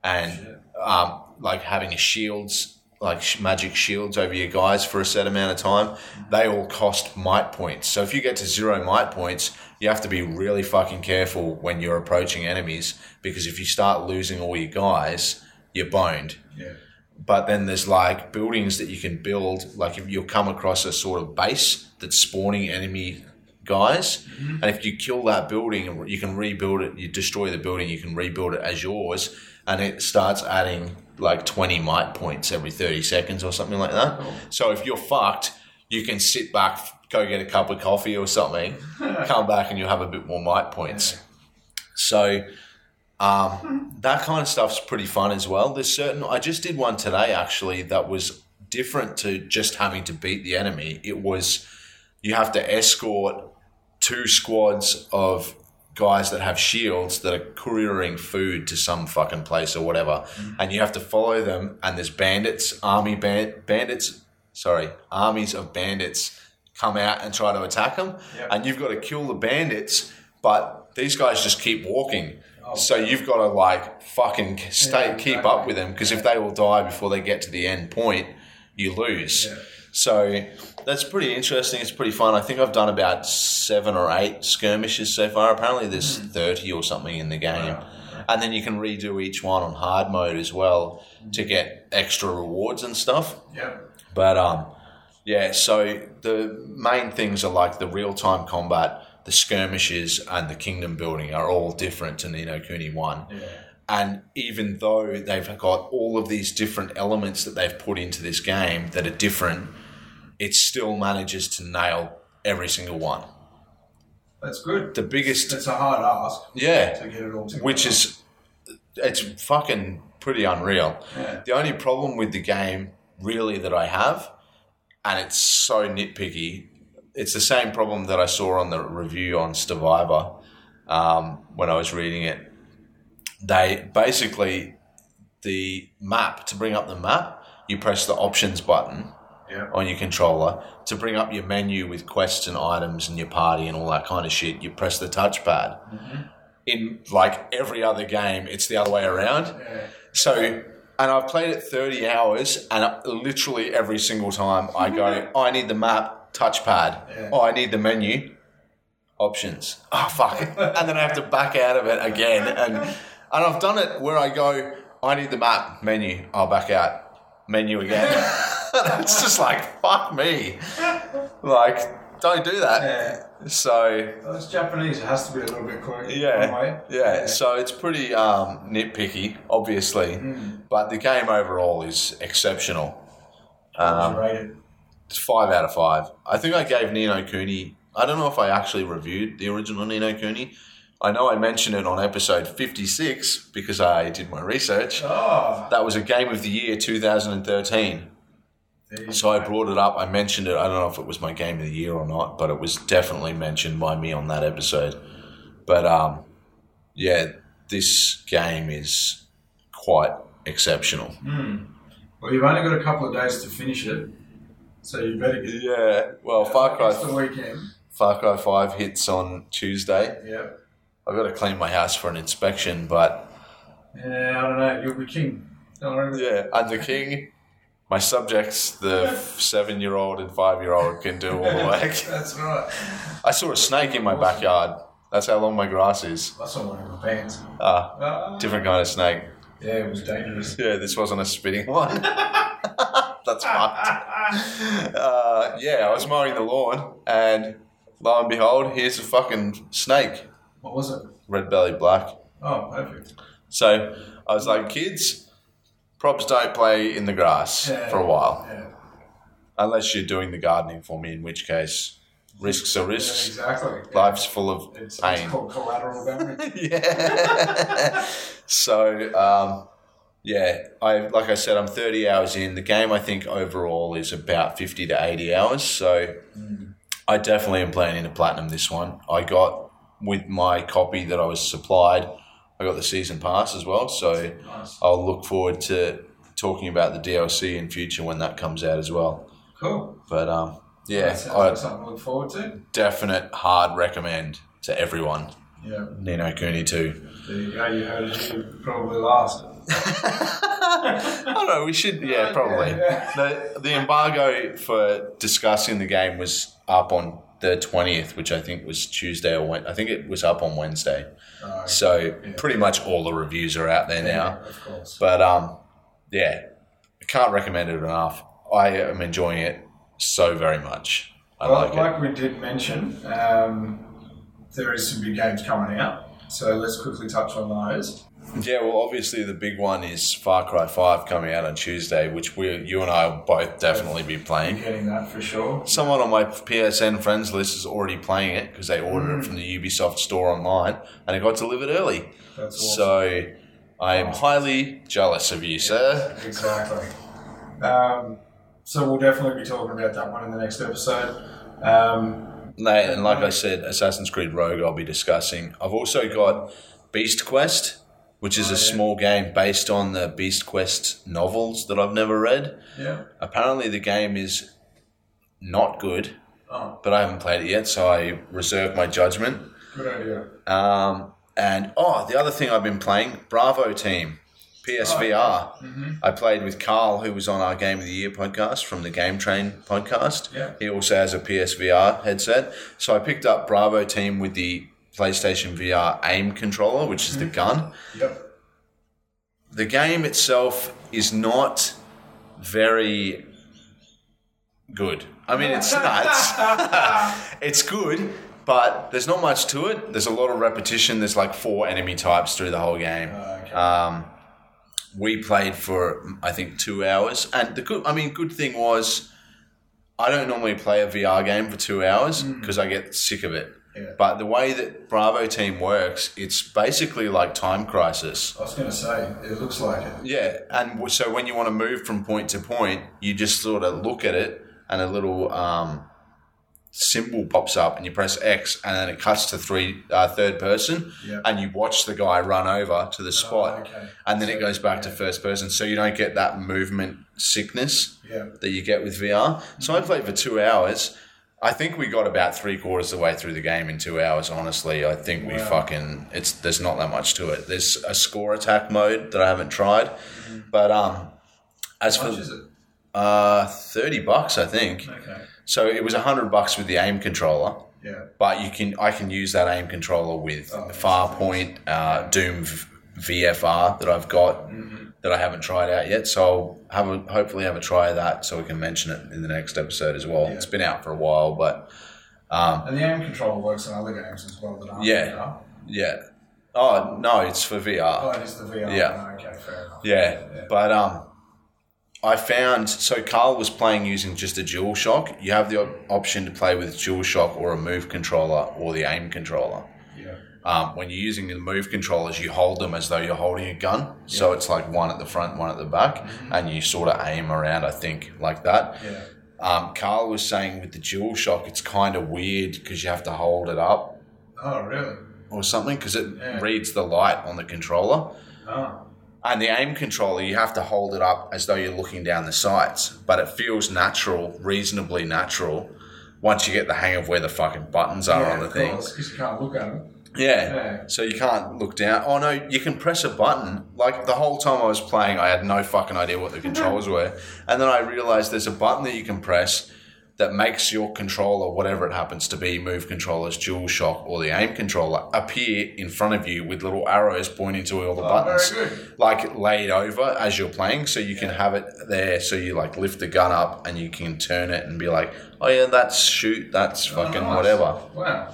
and um, like having a shields like sh- magic shields over your guys for a set amount of time, they all cost might points. So if you get to zero might points, you have to be really fucking careful when you're approaching enemies because if you start losing all your guys, you're boned. Yeah. But then there's like buildings that you can build, like if you'll come across a sort of base that's spawning enemy guys, mm-hmm. and if you kill that building, you can rebuild it. You destroy the building, you can rebuild it as yours, and it starts adding like 20 might points every 30 seconds or something like that. Oh. So if you're fucked, you can sit back, go get a cup of coffee or something, come back, and you'll have a bit more might points. So um, that kind of stuff's pretty fun as well. There's certain. I just did one today actually that was different to just having to beat the enemy. It was you have to escort two squads of guys that have shields that are couriering food to some fucking place or whatever, and you have to follow them. And there's bandits, army band, bandits. Sorry, armies of bandits come out and try to attack them, Yep. and you've got to kill the bandits. But these guys just keep walking. So you've got to like fucking stay, Yeah, keep up with them because if they will die before they get to the end point, you lose. Yeah. So that's pretty interesting. It's pretty fun. I think I've done about seven or eight skirmishes so far. Apparently, there's Hmm. 30 or something in the game. And then you can redo each one on hard mode as well to get extra rewards and stuff. Yeah. But um, yeah. So the main things are like the real time combat, the skirmishes, and the kingdom building are all different to Ni no Kuni One. Yeah. And even though they've got all of these different elements that they've put into this game that are different, it still manages to nail every single one. That's good. The biggest, It's a hard ask yeah, to get it all together. which is it's fucking pretty unreal. Yeah. The only problem with the game really that I have, and it's so nitpicky, it's the same problem that I saw on the review on Survivor um, when I was reading it. They basically the map to bring up the map, you press the options button Yeah. on your controller to bring up your menu with quests and items and your party and all that kind of shit. You press the touchpad. In like every other game, it's the other way around. Yeah. So, and I've played it 30 hours, and literally every single time I go, oh, I need the map, touchpad. Yeah. Oh, I need the menu, options. Oh, fuck. and then I have to back out of it again. And, and I've done it where I go, I need the map, menu, I'll back out, menu again. it's just like, fuck me. Like, don't do that. Yeah. So it's Japanese. It has to be a little bit quirky. Yeah, yeah, yeah. So it's pretty um, nitpicky, obviously, mm. but the game overall is exceptional. Um. It's five out of five. I think I gave Ni no Kuni. I don't know if I actually reviewed the original Ni no Kuni. I know I mentioned it on episode 56 because I did my research. Oh. That was a game of the year 2013. So I brought it up. I mentioned it. I don't know if it was my game of the year or not, but it was definitely mentioned by me on that episode. But um, yeah, this game is quite exceptional. Well, you've only got a couple of days to finish it, so you better get Yeah. Well, Far It's the weekend. Far Cry Five hits on Tuesday. Yeah. I've got to clean my house for an inspection, but Yeah, I don't know. You'll be king. Don't worry. yeah, and the king. My subjects, the seven-year-old and five-year-old, can do all the work. That's right. I saw a snake in my backyard. That's how long my grass is. I saw one in my pants. Ah, Ah. different kind of snake. Yeah, it was dangerous. Yeah, this wasn't a spitting one. That's fucked. Uh, yeah, I was mowing the lawn, and lo and behold, here's a fucking snake, What was it? red bellied black. Oh, perfect. So I was like, kids, props don't play in the grass Yeah. for a while, Yeah. unless you're doing the gardening for me, in which case, risks are Yeah, risks. exactly. Life's full of It's, it's called collateral damage. yeah. so, um, yeah, I like I said, I'm 30 hours in. The game, I think overall is about 50 to 80 hours. So, I definitely am planning to platinum this one. I got with my copy that I was supplied. I got the season pass as well. So, nice. I'll look forward to talking about the DLC in future when that comes out as well. Cool. But um, yeah, That sounds like I something to look forward to. definite hard recommend to everyone. Yeah. Ni no Kuni too. There you go. You heard it probably last. I don't know. We should, yeah, probably. The, the embargo for discussing the game was up on the twentieth, which I think was Tuesday or. I think it was up on Wednesday. Oh, So pretty much all the reviews are out there now. of course. But um, yeah, I can't recommend it enough. I am enjoying it so very much. I Well, like it. like we did mention, um, there is some big games coming out. So let's quickly touch on those. Yeah, well, obviously the big one is Far Cry Five coming out on Tuesday, which we, you and I will both definitely be You're playing. getting that for sure. Someone on my PSN friends list is already playing it because they ordered it from the Ubisoft store online and it got delivered early. That's awesome. So I am highly jealous of you, sir. Exactly. Um, so we'll definitely be talking about that one in the next episode. Um, And like I said, Assassin's Creed Rogue I'll be discussing. I've also got Beast Quest, which is a small game based on the Beast Quest novels that I've never read. yeah. Apparently, the game is not good, Oh, but I haven't played it yet, so I reserve my judgment. good idea. Um, and oh, the other thing I've been playing Bravo Team. PSVR. I played with Carl, who was on our Game of the Year podcast from the Game Train podcast. Yeah. He also has a PSVR headset. So I picked up Bravo Team with the PlayStation VR aim controller, which is the gun. Yep. The game itself is not very good. I mean, it's nuts. it's good, but there's not much to it. There's a lot of repetition. There's like four enemy types through the whole game. okay. Um, we played for I think two hours, and the good. I mean, good thing was I don't normally play a VR game for two hours because I get sick of it. Yeah. But the way that Bravo Team works, it's basically like Time Crisis. I was going to say, it looks like it. Yeah, and so when you want to move from point to point, you just sort of look at it, and a little um, symbol pops up, and you press X, and then it cuts to three uh, third person, Yeah. and you watch the guy run over to the spot, okay. and then it goes back to first person, so you don't get that movement sickness Yeah. that you get with VR. So I played for two hours. I think we got about three quarters of the way through the game in two hours. Honestly, I think we Wow. fucking it's there's not that much to it. There's a score attack mode that I haven't tried, but um, as How for much is it? uh thirty bucks, I think. Okay. So it was hundred bucks with the aim controller, Yeah. but you can I can use that aim controller with Oh, Farpoint, uh, Doom v- VFR that I've got Mm-hmm. that I haven't tried out yet. So I'll have a, hopefully have a try of that so we can mention it in the next episode as well. Yeah. It's been out for a while, but And the aim controller works in other games as well that aren't Yeah. VR. yeah. Oh no, it's for VR. Oh, it is the VR. Yeah. Okay, fair enough. Yeah, but um, I found so Carl was playing using just a dual shock. You have the op- option to play with dual shock or a move controller or the aim controller. Yeah. Um, when you're using the move controllers, you hold them as though you're holding a gun. Yeah. So it's like one at the front, one at the back, and you sort of aim around. I think like that. Yeah. Um, Carl was saying with the dual shock, it's kind of weird because you have to hold it up Oh, really? or something because it Yeah. reads the light on the controller. Oh. And the aim controller, you have to hold it up as though you're looking down the sights, but it feels natural, reasonably natural, once you get the hang of where the fucking buttons are on the things. Because you can't look at them. Yeah. Yeah. So you can't look down. Oh no, you can press a button. Like the whole time I was playing, I had no fucking idea what the controls were, and then I realized there's a button that you can press that makes your controller, whatever it happens to be, move controllers, dual shock, or the aim controller, appear in front of you with little arrows pointing to all the Oh, buttons, like laid over as you're playing, so you can have it there. So you like lift the gun up and you can turn it and be like, oh yeah, that's shoot, that's fucking Oh, nice. whatever. Wow.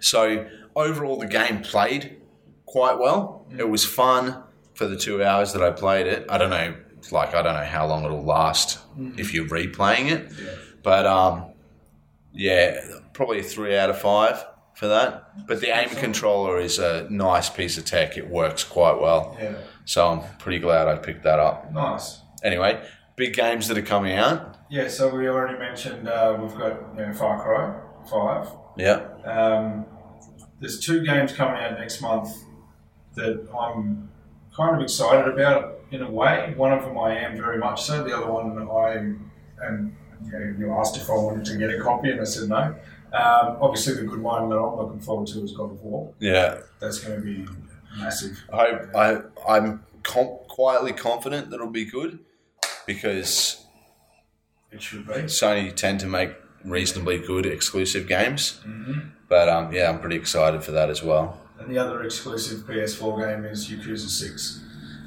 So overall, the game played quite well. It mm. was fun for the two hours that I played it. I don't know, like I don't know how long it'll last mm-hmm. if you're replaying it, Yeah. But um, yeah, probably a three out of five for that. But the aim controller is a nice piece of tech. It works quite well. Yeah. So I'm pretty glad I picked that up. Nice. Anyway, big games that are coming out. Yeah, so we already mentioned uh, we've got you know, Far Cry 5. Yeah. Um, there's two games coming out next month that I'm kind of excited about in a way. One of them I am very much so. The other one I am. You, know, you asked if I wanted to get a copy, and I said no. Um, obviously, the good one that I'm looking forward to is God of War. Yeah. That's going to be massive. I, I I'm com- quietly confident that it'll be good because It should be. Sony tend to make reasonably good exclusive games. But um, yeah, I'm pretty excited for that as well. And the other exclusive PS4 game is Yakuza 6.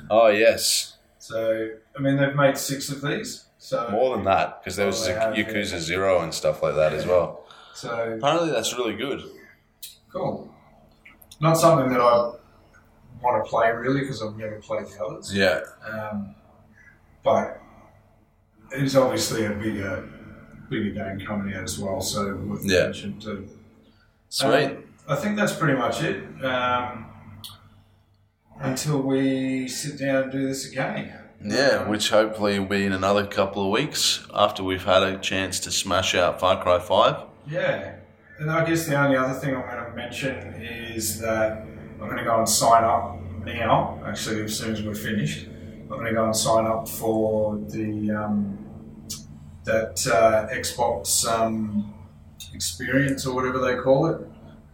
Oh yes, So, I mean, they've made six of these. So, more than that because there was they the yeah. Yakuza Zero and stuff like that as well. so Apparently, that's really good. cool. Not something that I want to play really because I've never played the others. Yeah, Um, but it's obviously a bigger, bigger game coming out as well. So, worth Yeah. mention too. sweet. Um, I think that's pretty much it. Um, until we sit down and do this again. Yeah, which hopefully will be in another couple of weeks after we've had a chance to smash out Far Cry 5. Yeah. And I guess the only other thing I'm going to mention is that I'm going to go and sign up now, actually, as soon as we're finished. I'm going to go and sign up for the um, that uh, Xbox um, experience or whatever they call it,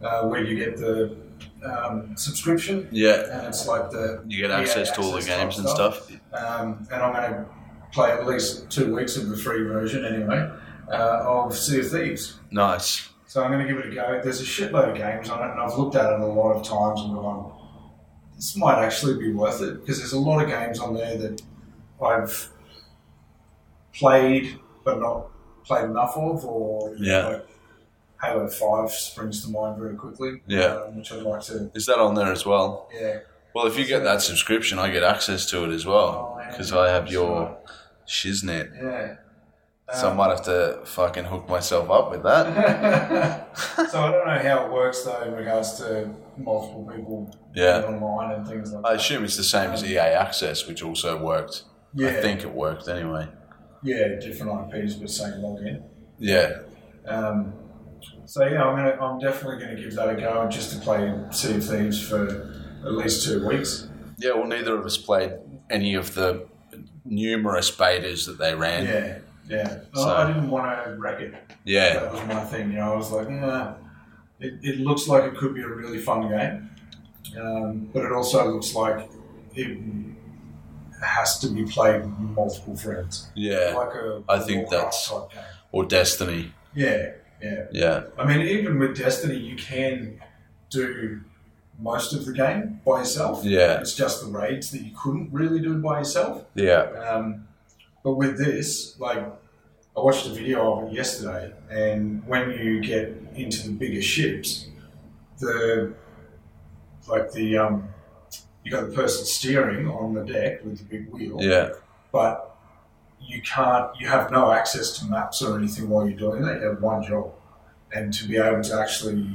uh, where you get the um, subscription Yeah, and it's like the you get access to all the games and stuff. um, and I'm going to play at least two weeks of the free version anyway uh, of Sea of Thieves. Nice. So I'm going to give it a go. There's a shitload of games on it, and I've looked at it a lot of times and gone, this might actually be worth it because there's a lot of games on there that I've played but not played enough of, or Yeah. know, Halo Five springs to mind very quickly. Yeah. um, which I'd like to. Is that on there as well? Yeah, Well, if you get that subscription, I get access to it as well Oh, yeah. because I have your Shiznet. yeah. So I Um, might have to fucking hook myself up with that. so I don't know how it works though in regards to multiple people Yeah. online and things like I that. assume it's the same as EA Access, which also worked. Yeah, I think it worked anyway. yeah, different IPs but same login. Yeah, Um, so yeah, I'm gonna, I'm definitely going to give that a go just to play Sea of Thieves for at least two weeks. yeah. Well, neither of us played any of the numerous betas that they ran. Yeah, yeah. I- So- I didn't want to wreck it. Yeah, That was my thing. You know, I was like, yeah, it, it looks like it could be a really fun game, um, but it also looks like it has to be played with multiple friends. yeah. Like a I think that's- Or Destiny. Yeah, yeah. Yeah, I mean, even with Destiny, you can do most of the game by yourself. yeah, It's just the raids that you couldn't really do by yourself. yeah, Um, but with this, like, I watched a video of it yesterday, and when you get into the bigger ships, the like the um, you got the person steering on the deck with the big wheel, yeah, but you can't, you have no access to maps or anything while you're doing that. You have one job, and to be able to actually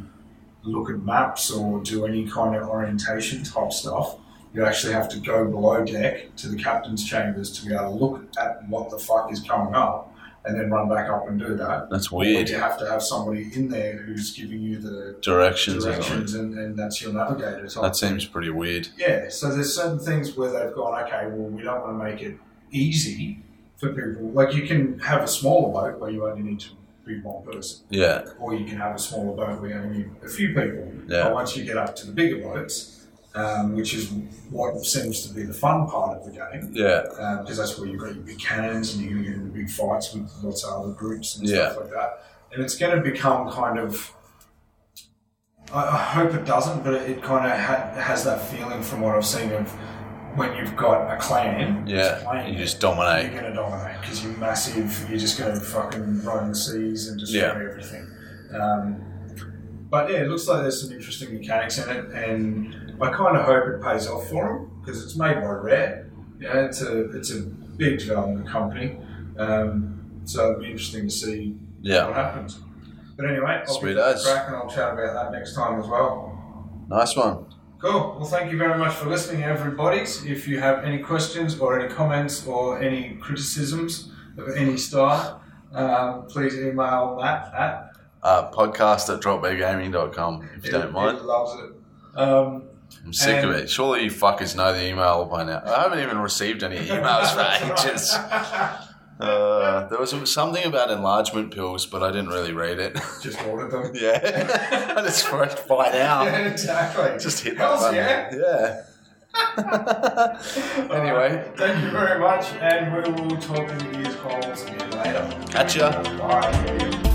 look at maps or do any kind of orientation type stuff, you actually have to go below deck to the captain's chambers to be able to look at what the fuck is coming up, and then run back up and do that. That's Or weird. you have to have somebody in there who's giving you the Directions. directions, and, and that's your navigator. Type That seems pretty weird. yeah, so there's certain things where they've gone, okay, well, we don't want to make it easy for people. Like you can have a smaller boat where you only need to be one person, Yeah, or you can have a smaller boat where you only need a few people. Yeah. But once you get up to the bigger boats, um, which is what seems to be the fun part of the game, yeah, because that's where you've got your big cannons and you're going to get into big fights with lots of other groups and Yeah. stuff like that. And it's going to become kind of. I, I hope it doesn't, but it, it kind of ha- has that feeling from what I've seen of when you've got a clan. yeah. You it, dominate. You're going to dominate because you're massive. You're just going to fucking roam the seas and destroy Yeah. everything. Um, but yeah, it looks like there's some interesting mechanics in it, and I kind of hope it pays off for them because it's made by Rare. Yeah, it's a it's a big development company, um, so it'll be interesting to see Yeah, what happens. But anyway, I'll Sweet as. crack and I'll chat about that next time as well. nice one. Cool. Well, thank you very much for listening, everybody. If you have any questions or any comments or any criticisms of any style, um, please email Matt at Uh, podcast at dropbeargaming.com if you don't mind. Loves it. Um, I'm sick of it. Surely you fuckers know the email by now. I haven't even received any emails for ages. Uh, there was something about enlargement pills, but I didn't really read it. Just ordered them. yeah, I just pressed buy now. Yeah, exactly. Just hit that Hells button. yeah. yeah. Anyway. thank you very much, and we will talk in the year's calls again later. Catch ya. Bye.